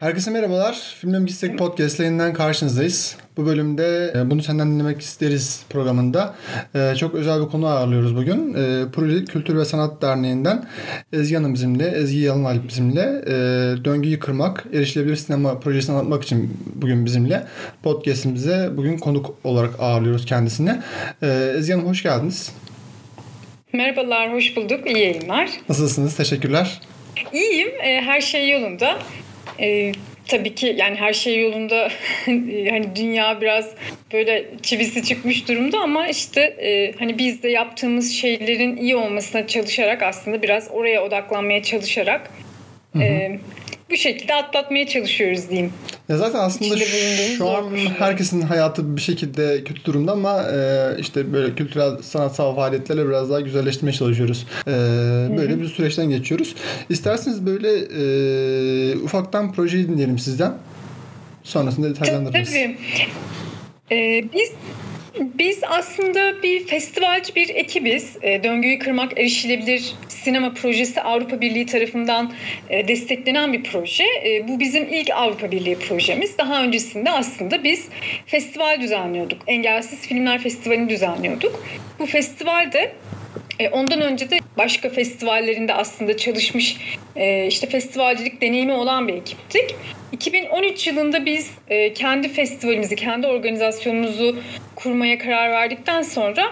Herkese merhabalar. Filmden Gitsek Podcast yayından karşınızdayız. Bu bölümde e, Bunu Senden Dinlemek isteriz programında e, çok özel bir konu ağırlıyoruz bugün. E, Proje Kültür ve Sanat Derneği'nden Ezgi Hanım bizimle, Ezgi Yalın Alp bizimle. Döngüyü kırmak, erişilebilir sinema projesini anlatmak için bugün bizimle. Podcast'imize bugün konuk olarak ağırlıyoruz kendisini. Ezgi Hanım hoş geldiniz. Merhabalar, hoş bulduk. İyi yayınlar. Nasılsınız? Teşekkürler. İyiyim. Her şey yolunda. E, tabii ki yani her şey yolunda. Hani dünya biraz böyle çivisi çıkmış durumda ama işte e, hani biz de yaptığımız şeylerin iyi olmasına çalışarak aslında biraz oraya odaklanmaya çalışarak e, bu şekilde atlatmaya çalışıyoruz diyeyim. Ya zaten aslında şu an herkesin hayatı bir şekilde kötü durumda ama e, işte böyle kültürel sanatsal faaliyetlerle biraz daha güzelleştirmeye çalışıyoruz. E, böyle Hı-hı. bir süreçten geçiyoruz. İsterseniz böyle e, ufaktan projeyi dinleyelim sizden. Sonrasında detaylandırırız. Tabii. Ee, biz biz aslında bir festivalci bir ekibiz. E, Döngüyü Kırmak Erişilebilir Sinema Projesi Avrupa Birliği tarafından e, desteklenen bir proje. E, bu bizim ilk Avrupa Birliği projemiz. Daha öncesinde aslında biz festival düzenliyorduk. Engelsiz Filmler Festivali'ni düzenliyorduk. Bu festivalde e, ondan önce de başka festivallerinde aslında çalışmış e, işte festivalcilik deneyimi olan bir ekiptik. 2013 yılında biz e, kendi festivalimizi, kendi organizasyonumuzu kurmaya karar verdikten sonra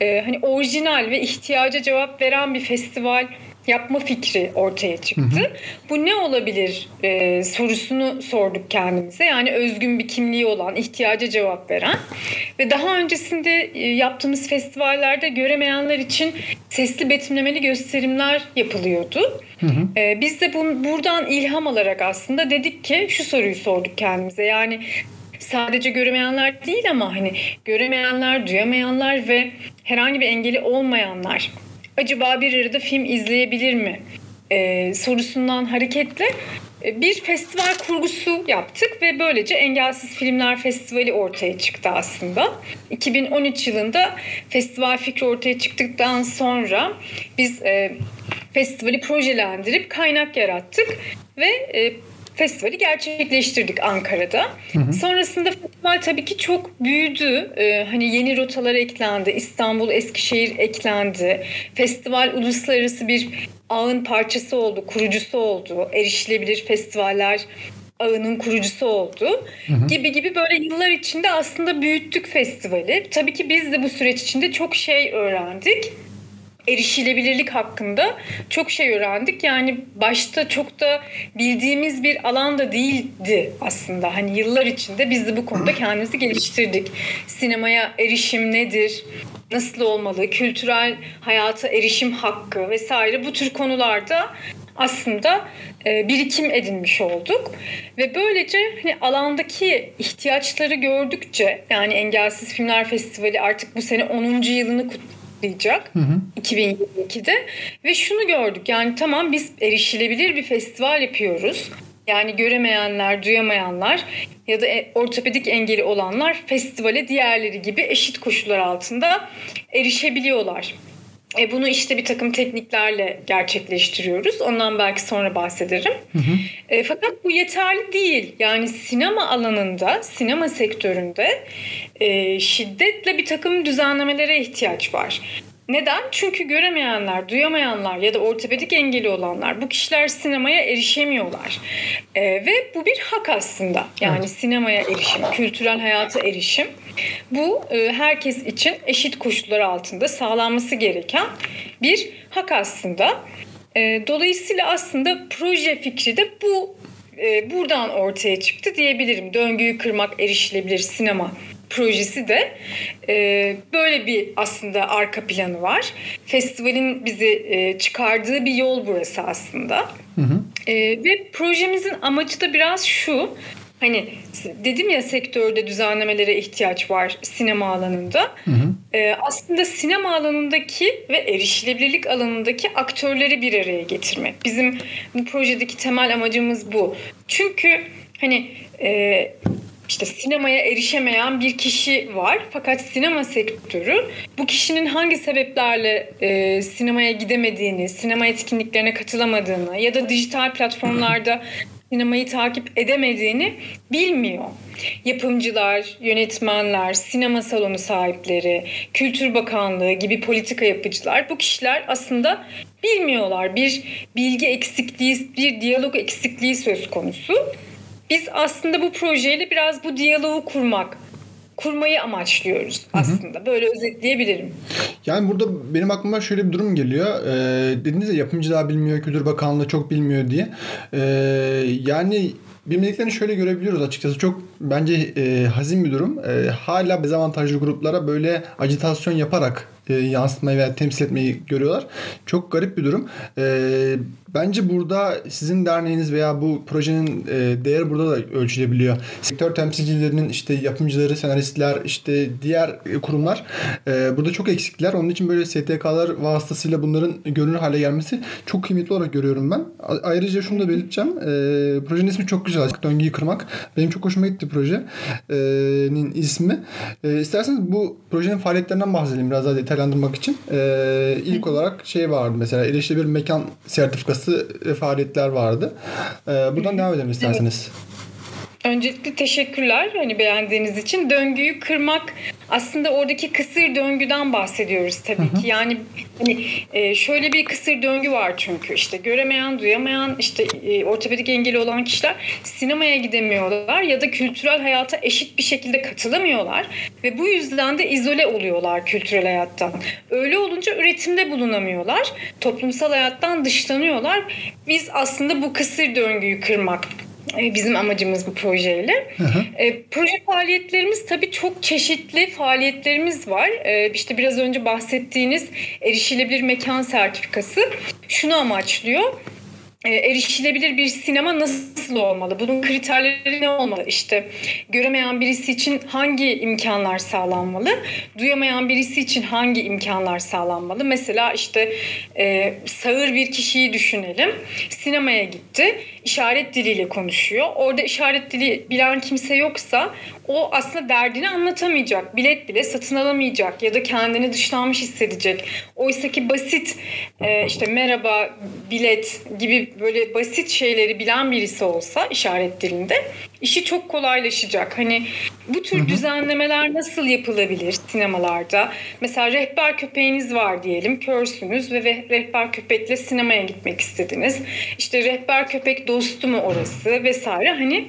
hani orijinal ve ihtiyaca cevap veren bir festival yapma fikri ortaya çıktı. Hı hı. Bu ne olabilir e, sorusunu sorduk kendimize. Yani özgün bir kimliği olan, ihtiyaca cevap veren ve daha öncesinde e, yaptığımız festivallerde göremeyenler için sesli betimlemeli gösterimler yapılıyordu. Hı hı. E, biz de bu, buradan ilham alarak aslında dedik ki şu soruyu sorduk kendimize. Yani sadece göremeyenler değil ama hani göremeyenler, duyamayanlar ve herhangi bir engeli olmayanlar acaba bir arada film izleyebilir mi e, sorusundan hareketle e, bir festival kurgusu yaptık ve böylece Engelsiz Filmler Festivali ortaya çıktı aslında. 2013 yılında festival fikri ortaya çıktıktan sonra biz e, festivali projelendirip kaynak yarattık ve e, festivali gerçekleştirdik Ankara'da. Hı hı. Sonrasında festival tabii ki çok büyüdü. Ee, hani yeni rotalar eklendi. İstanbul, Eskişehir eklendi. Festival uluslararası bir ağın parçası oldu, kurucusu oldu. Erişilebilir festivaller ağının kurucusu oldu. Hı hı. Gibi gibi böyle yıllar içinde aslında büyüttük festivali. Tabii ki biz de bu süreç içinde çok şey öğrendik erişilebilirlik hakkında çok şey öğrendik. Yani başta çok da bildiğimiz bir alan da değildi aslında. Hani yıllar içinde biz de bu konuda kendimizi geliştirdik. Sinemaya erişim nedir? Nasıl olmalı? Kültürel hayata erişim hakkı vesaire bu tür konularda aslında e, birikim edinmiş olduk ve böylece hani alandaki ihtiyaçları gördükçe yani Engelsiz Filmler Festivali artık bu sene 10. yılını kutluyor başlayacak hı hı. 2022'de ve şunu gördük yani tamam biz erişilebilir bir festival yapıyoruz. Yani göremeyenler, duyamayanlar ya da e, ortopedik engeli olanlar festivale diğerleri gibi eşit koşullar altında erişebiliyorlar. E bunu işte bir takım tekniklerle gerçekleştiriyoruz. Ondan belki sonra bahsederim. Hı hı. E, fakat bu yeterli değil. Yani sinema alanında, sinema sektöründe e, şiddetle bir takım düzenlemelere ihtiyaç var. Neden? Çünkü göremeyenler, duyamayanlar ya da ortopedik engeli olanlar bu kişiler sinemaya erişemiyorlar. E, ve bu bir hak aslında. Yani evet. sinemaya erişim, kültürel hayata erişim. Bu e, herkes için eşit koşullar altında sağlanması gereken bir hak aslında. E, dolayısıyla aslında proje fikri de bu e, buradan ortaya çıktı diyebilirim. Döngüyü kırmak erişilebilir sinema projesi de e, böyle bir aslında arka planı var. Festivalin bizi e, çıkardığı bir yol burası aslında. Hı hı. E, ve projemizin amacı da biraz şu. Hani dedim ya sektörde düzenlemelere ihtiyaç var sinema alanında. Hı hı. Ee, aslında sinema alanındaki ve erişilebilirlik alanındaki aktörleri bir araya getirmek. Bizim bu projedeki temel amacımız bu. Çünkü hani e, işte sinemaya erişemeyen bir kişi var. Fakat sinema sektörü bu kişinin hangi sebeplerle e, sinemaya gidemediğini, sinema etkinliklerine katılamadığını ya da dijital platformlarda sinemayı takip edemediğini bilmiyor. Yapımcılar, yönetmenler, sinema salonu sahipleri, Kültür Bakanlığı gibi politika yapıcılar bu kişiler aslında bilmiyorlar. Bir bilgi eksikliği, bir diyalog eksikliği söz konusu. Biz aslında bu projeyle biraz bu diyaloğu kurmak, kurmayı amaçlıyoruz aslında. Hı hı. Böyle özetleyebilirim. Yani burada benim aklıma şöyle bir durum geliyor. Ee, dediniz ya yapımcı daha bilmiyor, Kültür Bakanlığı çok bilmiyor diye. Ee, yani bilmediklerini şöyle görebiliyoruz açıkçası. Çok bence e, hazin bir durum. E, hala dezavantajlı gruplara böyle acitasyon yaparak e, yansıtmayı veya temsil etmeyi görüyorlar. Çok garip bir durum. E, bence burada sizin derneğiniz veya bu projenin e, değeri burada da ölçülebiliyor. Sektör temsilcilerinin işte yapımcıları, senaristler, işte diğer kurumlar e, burada çok eksikler. Onun için böyle STK'lar vasıtasıyla bunların görünür hale gelmesi çok kıymetli olarak görüyorum ben. Ayrıca şunu da belirteceğim. E, projenin ismi çok güzel. Döngüyü kırmak. Benim çok hoşuma gitti projenin ismi. E, isterseniz bu projenin faaliyetlerinden bahsedelim biraz daha detaylandırmak için e, ilk olarak şey vardı mesela erişilebilir mekan sertifikası faaliyetler vardı. E, buradan devam edelim isterseniz. Evet. Öncelikle teşekkürler hani beğendiğiniz için. Döngüyü kırmak aslında oradaki kısır döngüden bahsediyoruz tabii hı hı. ki. Yani hani e, şöyle bir kısır döngü var çünkü işte göremeyen, duyamayan, işte e, ortopedik engeli olan kişiler sinemaya gidemiyorlar ya da kültürel hayata eşit bir şekilde katılamıyorlar ve bu yüzden de izole oluyorlar kültürel hayattan. Öyle olunca üretimde bulunamıyorlar. Toplumsal hayattan dışlanıyorlar. Biz aslında bu kısır döngüyü kırmak bizim amacımız bu projeyle. Hı hı. E, proje faaliyetlerimiz tabii çok çeşitli faaliyetlerimiz var. E, işte biraz önce bahsettiğiniz erişilebilir mekan sertifikası şunu amaçlıyor e, erişilebilir bir sinema nasıl olmalı? Bunun kriterleri ne olmalı? İşte göremeyen birisi için hangi imkanlar sağlanmalı? Duyamayan birisi için hangi imkanlar sağlanmalı? Mesela işte e, sağır bir kişiyi düşünelim. Sinemaya gitti. işaret diliyle konuşuyor. Orada işaret dili bilen kimse yoksa o aslında derdini anlatamayacak. Bilet bile satın alamayacak ya da kendini dışlanmış hissedecek. Oysa ki basit e, işte merhaba bilet gibi böyle basit şeyleri bilen birisi olsa işaret dilinde işi çok kolaylaşacak. Hani bu tür düzenlemeler nasıl yapılabilir sinemalarda? Mesela rehber köpeğiniz var diyelim, körsünüz ve rehber köpekle sinemaya gitmek istediniz. İşte rehber köpek dostu mu orası vesaire. Hani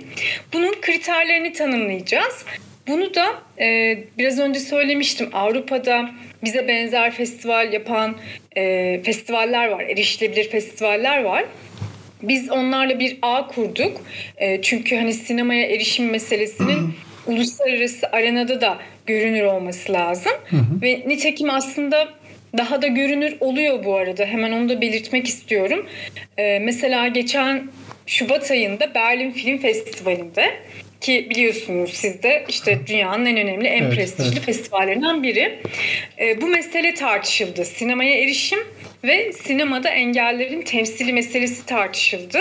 bunun kriterlerini tanımlayacağız. Bunu da e, biraz önce söylemiştim. Avrupa'da bize benzer festival yapan e, festivaller var. Erişilebilir festivaller var. Biz onlarla bir ağ kurduk. E, çünkü hani sinemaya erişim meselesinin uluslararası arenada da görünür olması lazım. Ve nitekim aslında daha da görünür oluyor bu arada. Hemen onu da belirtmek istiyorum. E, mesela geçen Şubat ayında Berlin Film Festivali'nde ki biliyorsunuz siz de işte dünyanın en önemli en evet, prestijli evet. festivallerinden biri. E, bu mesele tartışıldı. Sinemaya erişim ve sinemada engellerin temsili meselesi tartışıldı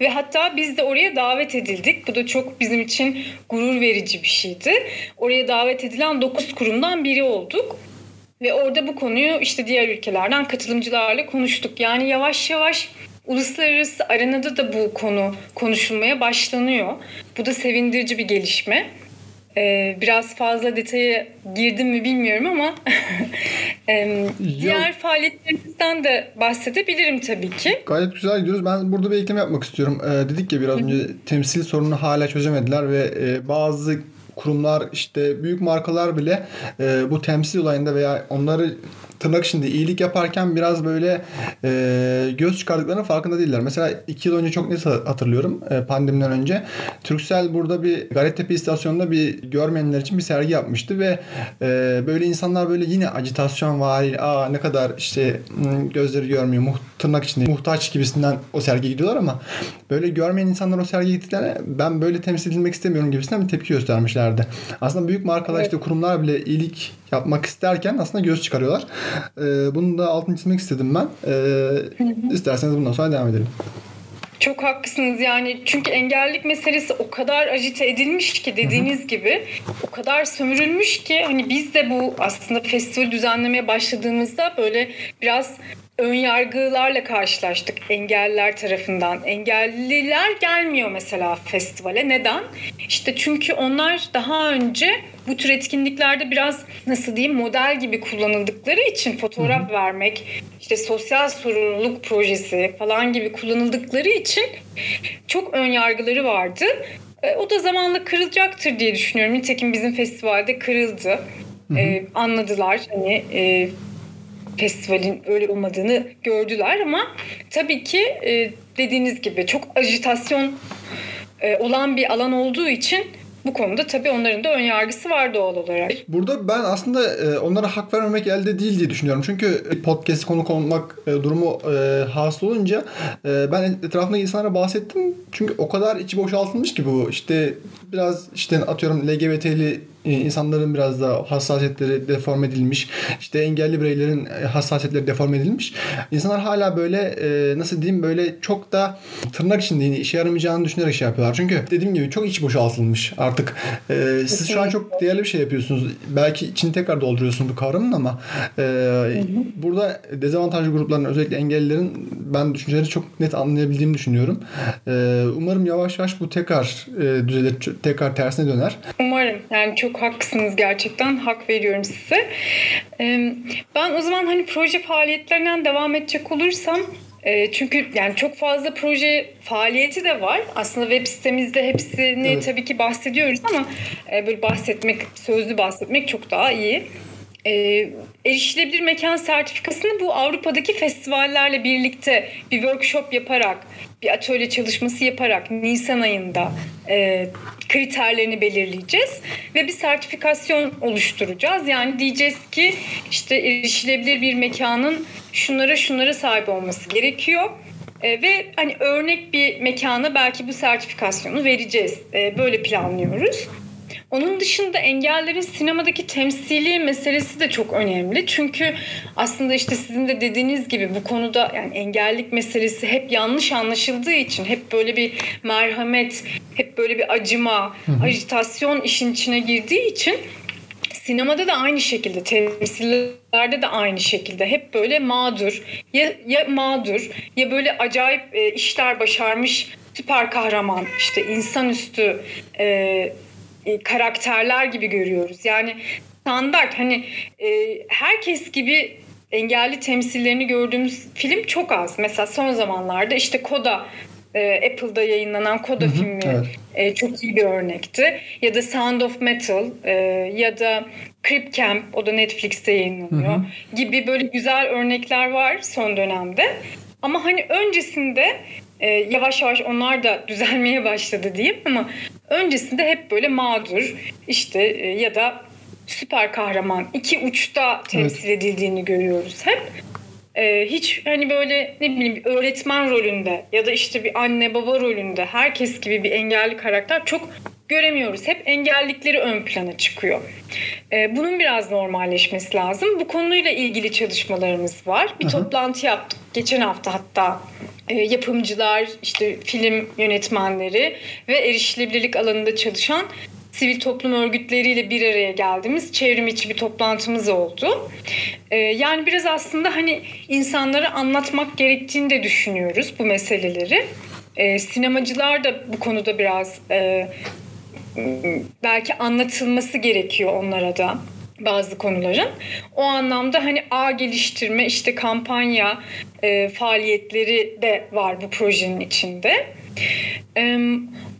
ve hatta biz de oraya davet edildik. Bu da çok bizim için gurur verici bir şeydi. Oraya davet edilen 9 kurumdan biri olduk. Ve orada bu konuyu işte diğer ülkelerden katılımcılarla konuştuk. Yani yavaş yavaş uluslararası arenada da bu konu konuşulmaya başlanıyor. Bu da sevindirici bir gelişme. Ee, biraz fazla detaya girdim mi bilmiyorum ama diğer faaliyetlerimizden de bahsedebilirim tabii ki. Gayet güzel gidiyoruz. Ben burada bir ekleme yapmak istiyorum. Ee, dedik ya biraz önce temsil sorununu hala çözemediler ve e, bazı kurumlar işte büyük markalar bile e, bu temsil olayında veya onları tırnak içinde iyilik yaparken biraz böyle e, göz çıkardıklarının farkında değiller. Mesela iki yıl önce çok net hatırlıyorum e, pandemiden önce. Türksel burada bir Gayrettepe istasyonunda bir görmeyenler için bir sergi yapmıştı ve e, böyle insanlar böyle yine acitasyon var. Aa ne kadar işte gözleri görmüyor. Muht tırnak içinde muhtaç gibisinden o sergiye gidiyorlar ama böyle görmeyen insanlar o sergiye gittiklerine ben böyle temsil edilmek istemiyorum gibisinden bir tepki göstermişlerdi. Aslında büyük markalar işte kurumlar bile iyilik yapmak isterken aslında göz çıkarıyorlar. Ee, bunu da altını çizmek istedim ben. Ee, isterseniz bundan sonra devam edelim. Çok haklısınız yani çünkü engellilik meselesi o kadar acite edilmiş ki dediğiniz gibi o kadar sömürülmüş ki hani biz de bu aslında festival düzenlemeye başladığımızda böyle biraz ön yargılarla karşılaştık engelliler tarafından. Engelliler gelmiyor mesela festivale. Neden? İşte çünkü onlar daha önce bu tür etkinliklerde biraz nasıl diyeyim model gibi kullanıldıkları için fotoğraf vermek, işte sosyal sorumluluk projesi falan gibi kullanıldıkları için çok ön yargıları vardı. E, o da zamanla kırılacaktır diye düşünüyorum. Nitekim bizim festivalde kırıldı. E, anladılar hani e, festivalin öyle olmadığını gördüler ama tabii ki e, dediğiniz gibi çok ajitasyon e, olan bir alan olduğu için bu konuda tabii onların da ön yargısı var doğal olarak. Burada ben aslında e, onlara hak vermemek elde değil diye düşünüyorum. Çünkü podcast konuk olmak e, durumu e, hasıl olunca ben etrafındaki insanlara bahsettim. Çünkü o kadar içi boşaltılmış ki bu. işte biraz işte atıyorum LGBT'li insanların biraz da hassasiyetleri deform edilmiş. İşte engelli bireylerin e, hassasiyetleri deform edilmiş. İnsanlar hala böyle e, nasıl diyeyim böyle çok da tırnak içinde işe yaramayacağını düşünerek şey yapıyorlar. Çünkü dediğim gibi çok iç boşaltılmış artık. Siz şu an çok değerli bir şey yapıyorsunuz. Belki içini tekrar dolduruyorsunuz bu kavramın ama burada dezavantajlı grupların özellikle engellilerin ben düşünceleri çok net anlayabildiğimi düşünüyorum. Umarım yavaş yavaş bu tekrar düzelir, tekrar tersine döner. Umarım. Yani çok haklısınız gerçekten. Hak veriyorum size. Ben o zaman hani proje faaliyetlerinden devam edecek olursam çünkü yani çok fazla proje faaliyeti de var. Aslında web sitemizde hepsini evet. tabii ki bahsediyoruz ama böyle bahsetmek, sözlü bahsetmek çok daha iyi. Erişilebilir mekan sertifikasını bu Avrupa'daki festivallerle birlikte bir workshop yaparak bir atölye çalışması yaparak Nisan ayında e, kriterlerini belirleyeceğiz ve bir sertifikasyon oluşturacağız. Yani diyeceğiz ki işte erişilebilir bir mekanın şunlara şunlara sahip olması gerekiyor. E, ve hani örnek bir mekana belki bu sertifikasyonu vereceğiz. E, böyle planlıyoruz. Onun dışında engellerin sinemadaki temsili meselesi de çok önemli. Çünkü aslında işte sizin de dediğiniz gibi bu konuda yani engellik meselesi hep yanlış anlaşıldığı için hep böyle bir merhamet, hep böyle bir acıma, hı hı. ajitasyon işin içine girdiği için sinemada da aynı şekilde, temsillerde de aynı şekilde hep böyle mağdur ya, ya mağdur ya böyle acayip e, işler başarmış süper kahraman işte insanüstü e, e, karakterler gibi görüyoruz. Yani standart hani e, herkes gibi engelli temsillerini gördüğümüz film çok az. Mesela son zamanlarda işte Koda e, Apple'da yayınlanan Koda hı hı, filmi evet. e, çok iyi bir örnekti. Ya da Sound of Metal e, ya da Crip Camp o da Netflix'te yayınlanıyor hı hı. gibi böyle güzel örnekler var son dönemde. Ama hani öncesinde e, yavaş yavaş onlar da düzelmeye başladı diyeyim ama öncesinde hep böyle mağdur işte e, ya da süper kahraman iki uçta temsil evet. edildiğini görüyoruz hep. Ee, hiç hani böyle ne bileyim bir öğretmen rolünde ya da işte bir anne baba rolünde herkes gibi bir engelli karakter çok göremiyoruz. Hep engellikleri ön plana çıkıyor. Ee, bunun biraz normalleşmesi lazım. Bu konuyla ilgili çalışmalarımız var. Bir Hı-hı. toplantı yaptık geçen hafta hatta e, yapımcılar, işte film yönetmenleri ve erişilebilirlik alanında çalışan sivil toplum örgütleriyle bir araya geldiğimiz çevrim içi bir toplantımız oldu. Ee, yani biraz aslında hani insanlara anlatmak gerektiğini de düşünüyoruz bu meseleleri. Ee, sinemacılar da bu konuda biraz e, belki anlatılması gerekiyor onlara da bazı konuların. O anlamda hani ağ geliştirme işte kampanya e, faaliyetleri de var bu projenin içinde. E,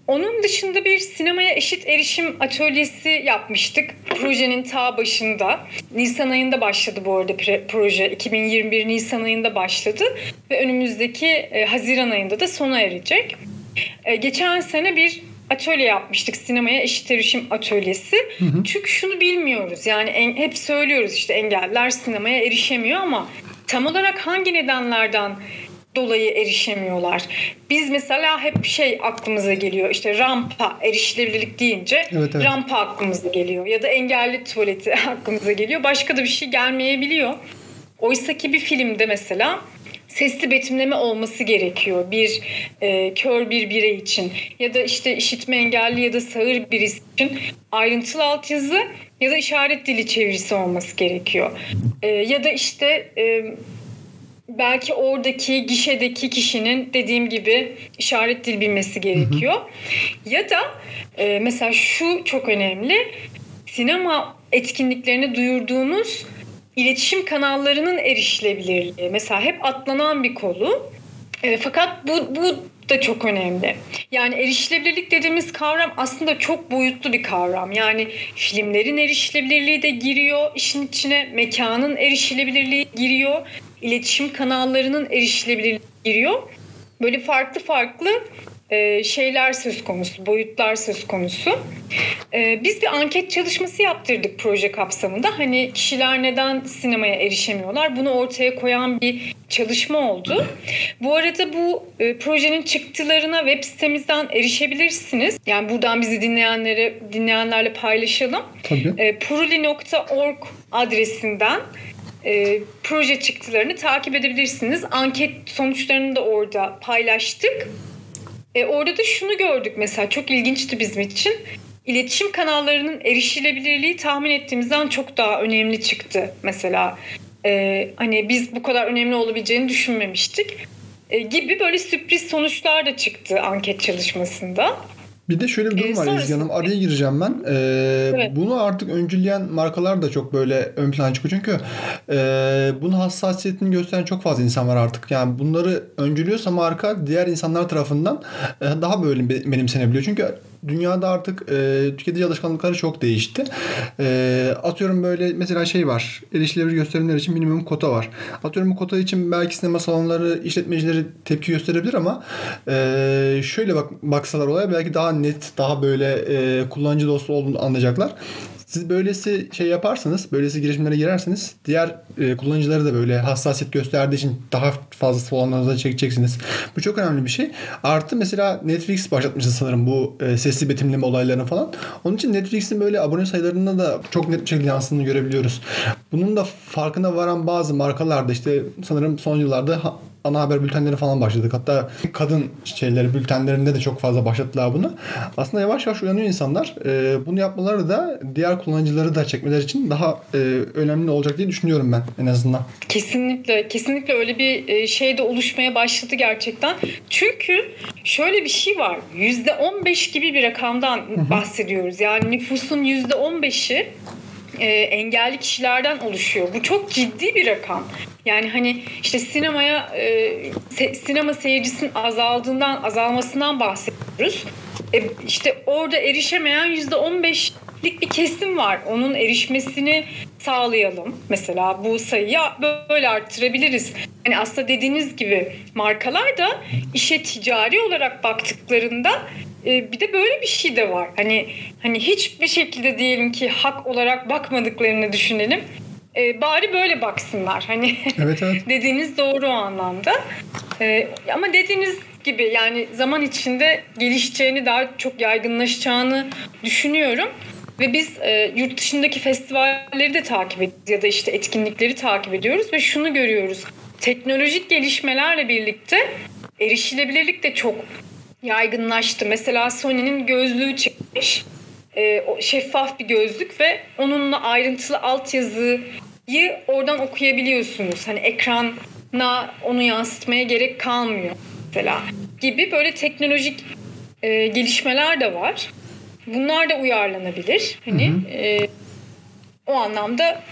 onun dışında bir sinemaya eşit erişim atölyesi yapmıştık projenin ta başında. Nisan ayında başladı bu arada proje. 2021 Nisan ayında başladı ve önümüzdeki e, Haziran ayında da sona erecek. E, geçen sene bir atölye yapmıştık sinemaya eşit erişim atölyesi. Hı hı. Çünkü şunu bilmiyoruz yani en, hep söylüyoruz işte engeller sinemaya erişemiyor ama tam olarak hangi nedenlerden dolayı erişemiyorlar. Biz mesela hep şey aklımıza geliyor işte rampa erişilebilirlik deyince evet, evet. rampa aklımıza geliyor ya da engelli tuvaleti aklımıza geliyor. Başka da bir şey gelmeyebiliyor. Oysa ki bir filmde mesela sesli betimleme olması gerekiyor bir e, kör bir birey için ya da işte işitme engelli ya da sağır birisi için ayrıntılı altyazı ya da işaret dili çevirisi olması gerekiyor. E, ya da işte e, belki oradaki gişedeki kişinin dediğim gibi işaret dil bilmesi gerekiyor. Hı hı. Ya da e, mesela şu çok önemli. Sinema etkinliklerini duyurduğunuz iletişim kanallarının erişilebilirliği. Mesela hep atlanan bir kolu. E, fakat bu, bu da çok önemli. Yani erişilebilirlik dediğimiz kavram aslında çok boyutlu bir kavram. Yani filmlerin erişilebilirliği de giriyor işin içine, mekanın erişilebilirliği giriyor, iletişim kanallarının erişilebilirliği giriyor. Böyle farklı farklı e, şeyler söz konusu, boyutlar söz konusu. E, biz bir anket çalışması yaptırdık proje kapsamında. Hani kişiler neden sinemaya erişemiyorlar? Bunu ortaya koyan bir çalışma oldu. Bu arada bu e, projenin çıktılarına web sitemizden erişebilirsiniz. Yani buradan bizi dinleyenlere dinleyenlerle paylaşalım. Tabii. E, puruli.org adresinden e, proje çıktılarını takip edebilirsiniz. Anket sonuçlarını da orada paylaştık. E, orada da şunu gördük mesela çok ilginçti bizim için. İletişim kanallarının erişilebilirliği tahmin ettiğimizden çok daha önemli çıktı mesela. E, hani biz bu kadar önemli olabileceğini düşünmemiştik. E, gibi böyle sürpriz sonuçlar da çıktı anket çalışmasında. Bir de şöyle bir durum ee, var Ezgi Hanım. Araya gireceğim ben. Ee, evet. Bunu artık öncüleyen markalar da çok böyle ön plana çıkıyor. Çünkü e, bunun hassasiyetini gösteren çok fazla insan var artık. Yani bunları öncülüyorsa marka diğer insanlar tarafından e, daha böyle benimsenebiliyor. Çünkü dünyada artık e, tüketici alışkanlıkları çok değişti. E, atıyorum böyle mesela şey var. Erişilebilir gösterimler için minimum kota var. Atıyorum bu kota için belki sinema salonları, işletmecileri tepki gösterebilir ama e, şöyle bak baksalar olaya belki daha net, daha böyle e, kullanıcı dostu olduğunu anlayacaklar. Siz böylesi şey yaparsanız, böylesi girişimlere girerseniz diğer e, kullanıcıları da böyle hassasiyet gösterdiği için daha fazla salonlarınıza çekeceksiniz. Bu çok önemli bir şey. Artı mesela Netflix başlatmıştı sanırım bu e, sesli betimleme olaylarını falan. Onun için Netflix'in böyle abone sayılarında da çok net bir şekilde yansıdığını görebiliyoruz. Bunun da farkına varan bazı markalar da işte sanırım son yıllarda ana haber bültenleri falan başladık. Hatta kadın şeyleri bültenlerinde de çok fazla başlattılar bunu. Aslında yavaş yavaş uyanıyor insanlar. E, bunu yapmaları da diğer kullanıcıları da çekmeleri için daha e, önemli olacak diye düşünüyorum ben en azından. Kesinlikle. Kesinlikle öyle bir e, şey de oluşmaya başladı gerçekten. Çünkü şöyle bir şey var. %15 gibi bir rakamdan bahsediyoruz. Yani nüfusun %15'i e, engelli kişilerden oluşuyor. Bu çok ciddi bir rakam. Yani hani işte sinemaya e, se, sinema seyircisinin azaldığından azalmasından bahsediyoruz. E, işte orada erişemeyen yüzde on beşlik bir kesim var. Onun erişmesini sağlayalım. Mesela bu sayıyı böyle arttırabiliriz. Yani aslında dediğiniz gibi markalar da işe ticari olarak baktıklarında e, bir de böyle bir şey de var. Hani hani hiçbir şekilde diyelim ki hak olarak bakmadıklarını düşünelim. E, bari böyle baksınlar. Hani evet, evet. dediğiniz doğru o anlamda. E, ama dediğiniz gibi yani zaman içinde gelişeceğini daha çok yaygınlaşacağını düşünüyorum. Ve biz e, yurt dışındaki festivalleri de takip ediyoruz ya da işte etkinlikleri takip ediyoruz ve şunu görüyoruz. Teknolojik gelişmelerle birlikte erişilebilirlik de çok yaygınlaştı. Mesela Sony'nin gözlüğü çıkmış. E, şeffaf bir gözlük ve onunla ayrıntılı altyazıyı oradan okuyabiliyorsunuz. Hani ekrana onu yansıtmaya gerek kalmıyor mesela gibi böyle teknolojik e, gelişmeler de var. Bunlar da uyarlanabilir. Hani hı hı. E, o anlamda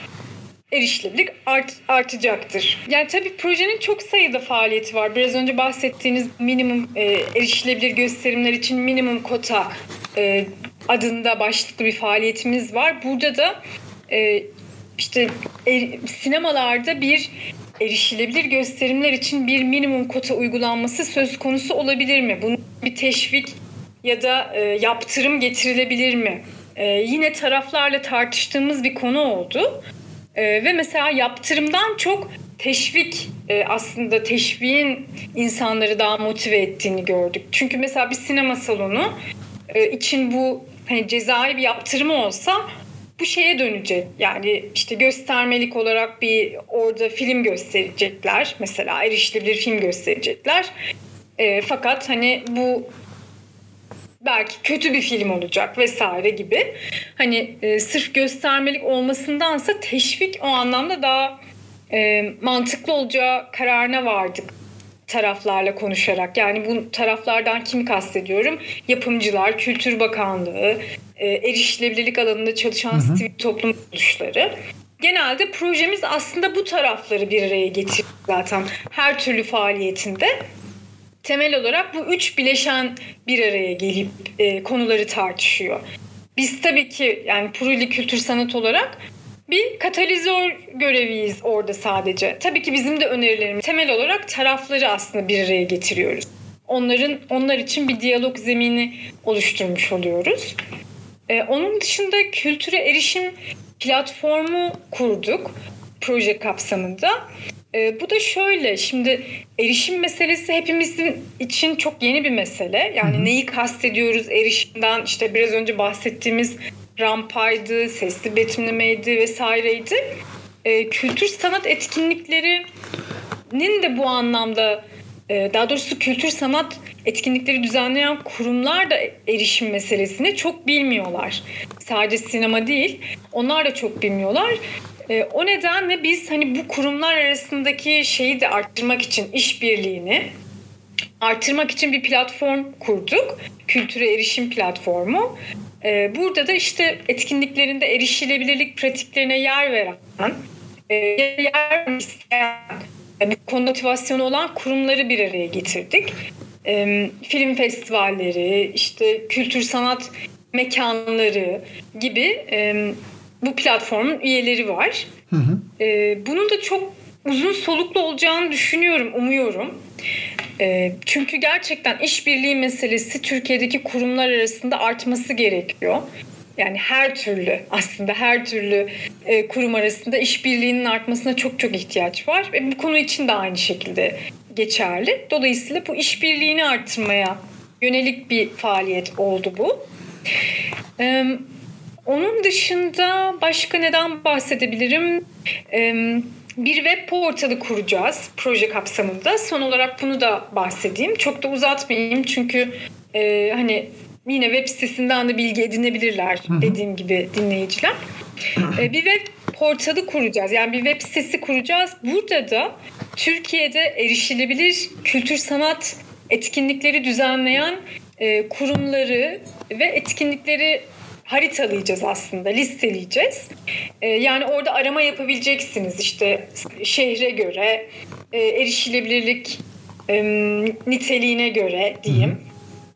erişilebilirlik art, artacaktır. Yani tabii projenin çok sayıda faaliyeti var. Biraz önce bahsettiğiniz minimum e, erişilebilir gösterimler için minimum kota e, adında başlıklı bir faaliyetimiz var. Burada da e, işte er, sinemalarda bir erişilebilir gösterimler için bir minimum kota uygulanması söz konusu olabilir mi? Bunun bir teşvik ya da e, yaptırım getirilebilir mi? E, yine taraflarla tartıştığımız bir konu oldu. E, ve mesela yaptırımdan çok teşvik e, aslında teşviğin insanları daha motive ettiğini gördük. Çünkü mesela bir sinema salonu e, için bu hani cezai bir yaptırım olsa bu şeye dönecek. Yani işte göstermelik olarak bir orada film gösterecekler. Mesela erişilebilir film gösterecekler. E, fakat hani bu belki kötü bir film olacak vesaire gibi. Hani e, sırf göstermelik olmasındansa teşvik o anlamda daha e, mantıklı olacağı kararına vardık taraflarla konuşarak. Yani bu taraflardan kimi kastediyorum? Yapımcılar, Kültür Bakanlığı, e, erişilebilirlik alanında çalışan hı hı. sivil toplum kuruluşları. Genelde projemiz aslında bu tarafları bir araya getiriyor zaten her türlü faaliyetinde. Temel olarak bu üç bileşen bir araya gelip e, konuları tartışıyor. Biz tabii ki yani Puruli Kültür Sanat olarak bir katalizör göreviyiz orada sadece. Tabii ki bizim de önerilerimiz temel olarak tarafları aslında bir araya getiriyoruz. Onların onlar için bir diyalog zemini oluşturmuş oluyoruz. Ee, onun dışında kültüre erişim platformu kurduk proje kapsamında. Ee, bu da şöyle şimdi erişim meselesi hepimizin için çok yeni bir mesele. Yani Hı-hı. neyi kastediyoruz erişimden işte biraz önce bahsettiğimiz rampaydı, sesli betimlemeydi vesaireydi. E, kültür sanat etkinliklerinin de bu anlamda e, daha doğrusu kültür sanat etkinlikleri düzenleyen kurumlar da erişim meselesini çok bilmiyorlar. Sadece sinema değil, onlar da çok bilmiyorlar. E, o nedenle biz hani bu kurumlar arasındaki şeyi de arttırmak için işbirliğini arttırmak için bir platform kurduk. Kültüre erişim platformu. Ee, burada da işte etkinliklerinde erişilebilirlik pratiklerine yer veren, e, yer isteyen, e, bu konu motivasyonu olan kurumları bir araya getirdik. E, film festivalleri, işte kültür sanat mekanları gibi bu platformun üyeleri var. Hı hı. Bunun da çok uzun soluklu olacağını düşünüyorum, umuyorum. E, çünkü gerçekten işbirliği meselesi Türkiye'deki kurumlar arasında artması gerekiyor. Yani her türlü aslında her türlü e, kurum arasında işbirliğinin artmasına çok çok ihtiyaç var ve bu konu için de aynı şekilde geçerli. Dolayısıyla bu işbirliğini arttırmaya yönelik bir faaliyet oldu bu. Ee, onun dışında başka neden bahsedebilirim? Ee, bir web portalı kuracağız proje kapsamında. Son olarak bunu da bahsedeyim. Çok da uzatmayayım çünkü e, hani yine web sitesinden de bilgi edinebilirler dediğim gibi dinleyiciler. E, bir web portalı kuracağız. Yani bir web sitesi kuracağız. Burada da Türkiye'de erişilebilir kültür sanat etkinlikleri düzenleyen e, kurumları ve etkinlikleri haritalayacağız aslında, listeleyeceğiz. E, yani orada arama yapabileceksiniz işte şehre göre, e, erişilebilirlik e, niteliğine göre diyeyim.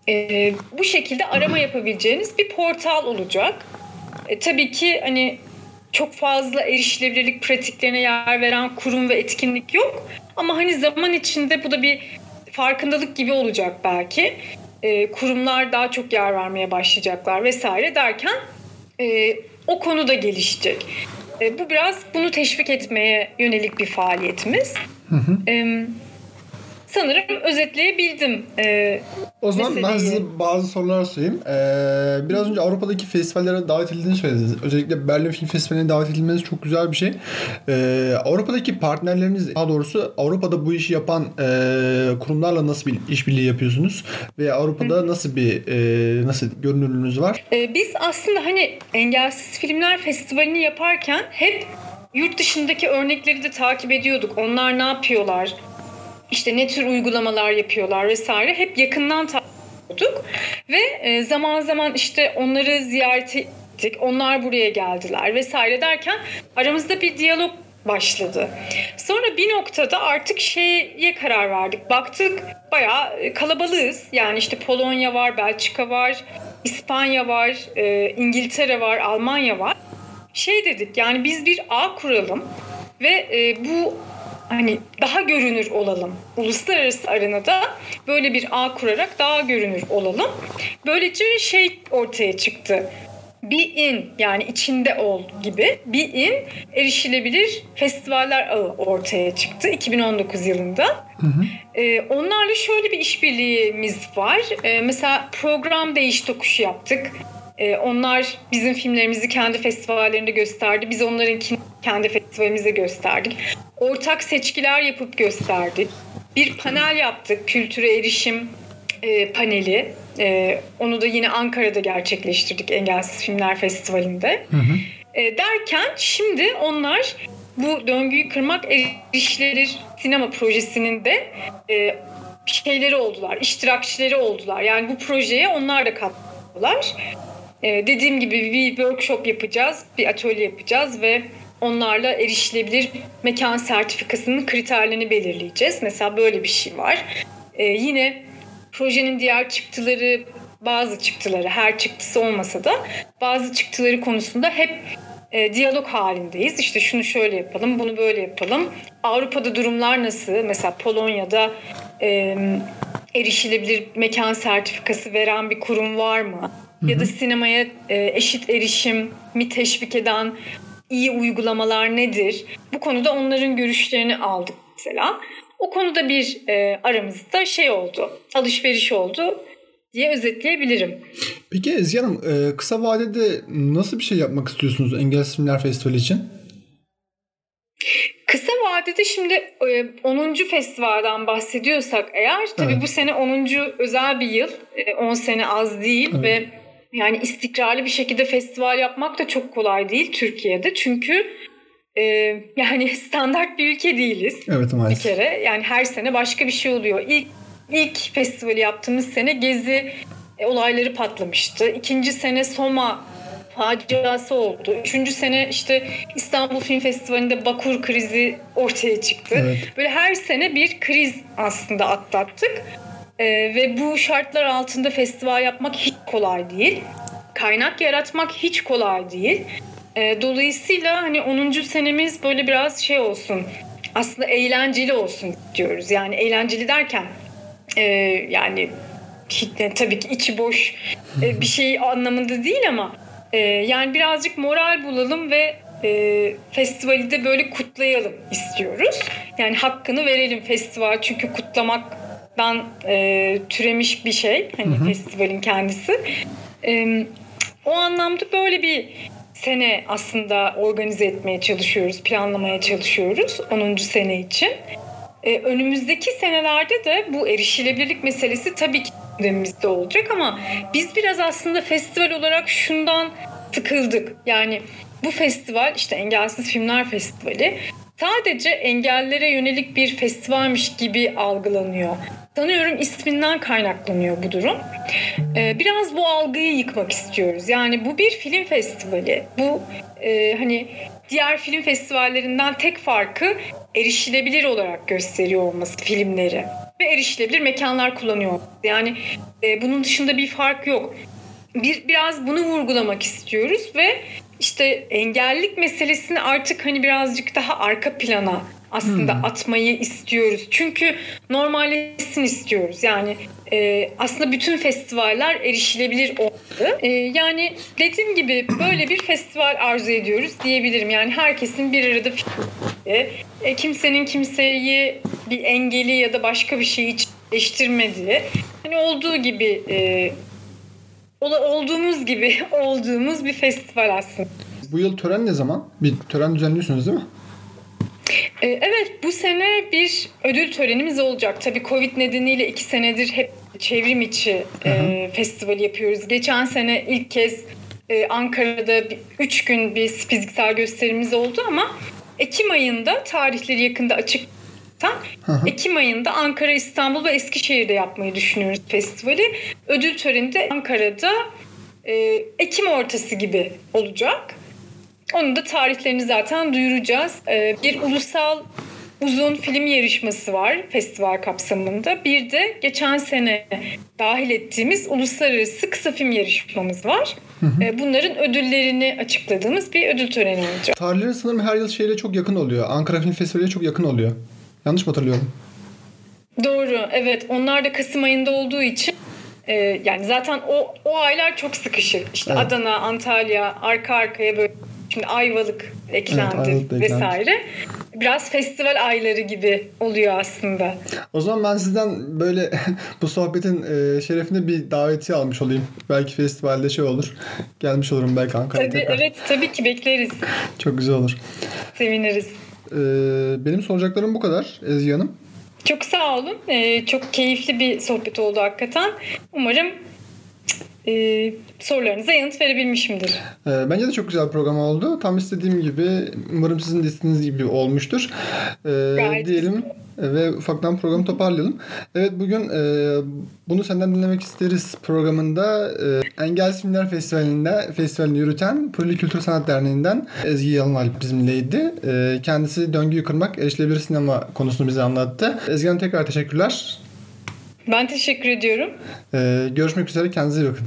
E, bu şekilde arama yapabileceğiniz bir portal olacak. E, tabii ki hani çok fazla erişilebilirlik pratiklerine yer veren kurum ve etkinlik yok. Ama hani zaman içinde bu da bir farkındalık gibi olacak belki e, kurumlar daha çok yer vermeye başlayacaklar vesaire derken e, o konu da gelişecek. E, bu biraz bunu teşvik etmeye yönelik bir faaliyetimiz. Hı hı. E, sanırım özetleyebildim. Ee, o zaman meseleyi. ben size bazı sorular sorayım. Ee, biraz önce Avrupa'daki festivallere davet edildiğini söylediniz. Özellikle Berlin Film Festivali'ne davet edilmeniz çok güzel bir şey. Ee, Avrupa'daki partnerleriniz, daha doğrusu Avrupa'da bu işi yapan e, kurumlarla nasıl bir işbirliği yapıyorsunuz? Ve Avrupa'da Hı. nasıl bir e, nasıl görünürlüğünüz var? Ee, biz aslında hani Engelsiz Filmler Festivali'ni yaparken hep yurt dışındaki örnekleri de takip ediyorduk. Onlar ne yapıyorlar? İşte ne tür uygulamalar yapıyorlar vesaire hep yakından takip ve e, zaman zaman işte onları ziyaret ettik. Onlar buraya geldiler vesaire derken aramızda bir diyalog başladı. Sonra bir noktada artık şeye karar verdik. Baktık bayağı e, kalabalığız. Yani işte Polonya var, Belçika var, İspanya var, e, İngiltere var, Almanya var. Şey dedik yani biz bir ağ kuralım ve bu hani daha görünür olalım. Uluslararası arenada böyle bir ağ kurarak daha görünür olalım. Böylece şey ortaya çıktı. Be in yani içinde ol gibi Be in erişilebilir festivaller ağı ortaya çıktı 2019 yılında. Hı hı. Ee, onlarla şöyle bir işbirliğimiz var. Ee, mesela program değiş tokuşu yaptık. Ee, onlar bizim filmlerimizi kendi festivallerinde gösterdi. Biz onların kendi festivalimizde gösterdik. Ortak seçkiler yapıp gösterdik. Bir panel yaptık. Kültüre erişim e, paneli. E, onu da yine Ankara'da gerçekleştirdik Engelsiz Filmler Festivali'nde. Hı hı. E, derken şimdi onlar bu döngüyü kırmak erişilebilir sinema projesinin de e, şeyleri oldular, iştirakçileri oldular. Yani bu projeye onlar da katıldılar. E, dediğim gibi bir workshop yapacağız, bir atölye yapacağız ve onlarla erişilebilir mekan sertifikasının kriterlerini belirleyeceğiz. Mesela böyle bir şey var. E, yine projenin diğer çıktıları bazı çıktıları her çıktısı olmasa da bazı çıktıları konusunda hep e, diyalog halindeyiz. İşte şunu şöyle yapalım, bunu böyle yapalım. Avrupa'da durumlar nasıl? Mesela Polonya'da e, erişilebilir mekan sertifikası veren bir kurum var mı? Hı-hı. Ya da sinemaya e, eşit erişimi teşvik eden iyi uygulamalar nedir? Bu konuda onların görüşlerini aldık mesela. O konuda bir e, aramızda şey oldu, alışveriş oldu diye özetleyebilirim. Peki Ezgi Hanım e, kısa vadede nasıl bir şey yapmak istiyorsunuz Engelsiz Filmler Festivali için? Kısa vadede şimdi 10. E, festivalden bahsediyorsak eğer tabii evet. bu sene 10. özel bir yıl. 10 e, sene az değil evet. ve yani istikrarlı bir şekilde festival yapmak da çok kolay değil Türkiye'de. Çünkü yani standart bir ülke değiliz. Evet maalesef. Bir kere yani her sene başka bir şey oluyor. İlk ilk festivali yaptığımız sene Gezi e, olayları patlamıştı. İkinci sene Soma faciası oldu. Üçüncü sene işte İstanbul Film Festivali'nde Bakur krizi ortaya çıktı. Evet. Böyle her sene bir kriz aslında atlattık. Ee, ve bu şartlar altında festival yapmak hiç kolay değil. Kaynak yaratmak hiç kolay değil. Ee, dolayısıyla hani 10. senemiz böyle biraz şey olsun. Aslında eğlenceli olsun diyoruz. Yani eğlenceli derken e, yani yani tabii ki içi boş e, bir şey anlamında değil ama e, yani birazcık moral bulalım ve e, festivali de böyle kutlayalım istiyoruz. Yani hakkını verelim festival çünkü kutlamaktan e, türemiş bir şey hani hı hı. festivalin kendisi. E, o anlamda böyle bir sene aslında organize etmeye çalışıyoruz, planlamaya çalışıyoruz 10. sene için. Ee, önümüzdeki senelerde de bu erişilebilirlik meselesi tabii ki gündemimizde olacak ama biz biraz aslında festival olarak şundan sıkıldık. Yani bu festival işte Engelsiz Filmler Festivali sadece engellere yönelik bir festivalmiş gibi algılanıyor. Sanıyorum isminden kaynaklanıyor bu durum. Ee, biraz bu algıyı yıkmak istiyoruz. Yani bu bir film festivali. Bu e, hani diğer film festivallerinden tek farkı erişilebilir olarak gösteriyor olması filmleri ve erişilebilir mekanlar kullanıyor. Yani e, bunun dışında bir fark yok. Bir biraz bunu vurgulamak istiyoruz ve işte engellilik meselesini artık hani birazcık daha arka plana aslında hmm. atmayı istiyoruz. Çünkü normalleşsin istiyoruz. Yani e, aslında bütün festivaller erişilebilir oldu. E, yani dediğim gibi böyle bir festival arzu ediyoruz diyebilirim. Yani herkesin bir arada e, kimsenin kimseyi bir engeli ya da başka bir şeyi değiştirmediği hani olduğu gibi e, olduğumuz gibi olduğumuz bir festival aslında. Bu yıl tören ne zaman? Bir tören düzenliyorsunuz değil mi? Ee, evet bu sene bir ödül törenimiz olacak. Tabii Covid nedeniyle iki senedir hep çevrim içi e, festival yapıyoruz. Geçen sene ilk kez e, Ankara'da bir, üç gün bir fiziksel gösterimiz oldu ama Ekim ayında tarihleri yakında açık Ekim ayında Ankara, İstanbul ve Eskişehir'de yapmayı düşünüyoruz festivali. Ödül töreni de Ankara'da e, Ekim ortası gibi olacak. Onun da tarihlerini zaten duyuracağız. Ee, bir ulusal uzun film yarışması var festival kapsamında. Bir de geçen sene dahil ettiğimiz uluslararası kısa film yarışmamız var. Hı hı. Ee, bunların ödüllerini açıkladığımız bir ödül töreni olacak. Tarihleri sanırım her yıl şeyle çok yakın oluyor. Ankara Film Festivali'ne çok yakın oluyor. Yanlış mı hatırlıyorum? Doğru evet. Onlar da Kasım ayında olduğu için e, yani zaten o o aylar çok sıkışık. İşte evet. Adana, Antalya arka arkaya böyle Şimdi Ayvalık eklendi evet, Ayvalık vesaire. Biraz festival ayları gibi oluyor aslında. O zaman ben sizden böyle bu sohbetin e, şerefine bir daveti almış olayım. Belki festivalde şey olur. Gelmiş olurum belki Ankara'ya tabii, tekrar. Evet tabii ki bekleriz. Çok güzel olur. Seviniriz. Ee, benim soracaklarım bu kadar Ezgi Hanım. Çok sağ olun. Ee, çok keyifli bir sohbet oldu hakikaten. Umarım e, sorularınıza yanıt verebilmişimdir. E, bence de çok güzel bir program oldu. Tam istediğim gibi umarım sizin de istediğiniz gibi olmuştur. E, diyelim. Güzel ve ufaktan programı toparlayalım. Evet bugün e, bunu senden dinlemek isteriz programında e, Engelsiz Filmler Festivali'nde festivalini yürüten Pırlı Kültür Sanat Derneği'nden Ezgi Yalınalp bizimleydi. E, kendisi döngüyü kırmak, erişilebilir sinema konusunu bize anlattı. Ezgi Hanım tekrar teşekkürler. Ben teşekkür ediyorum. E, görüşmek üzere. Kendinize iyi bakın.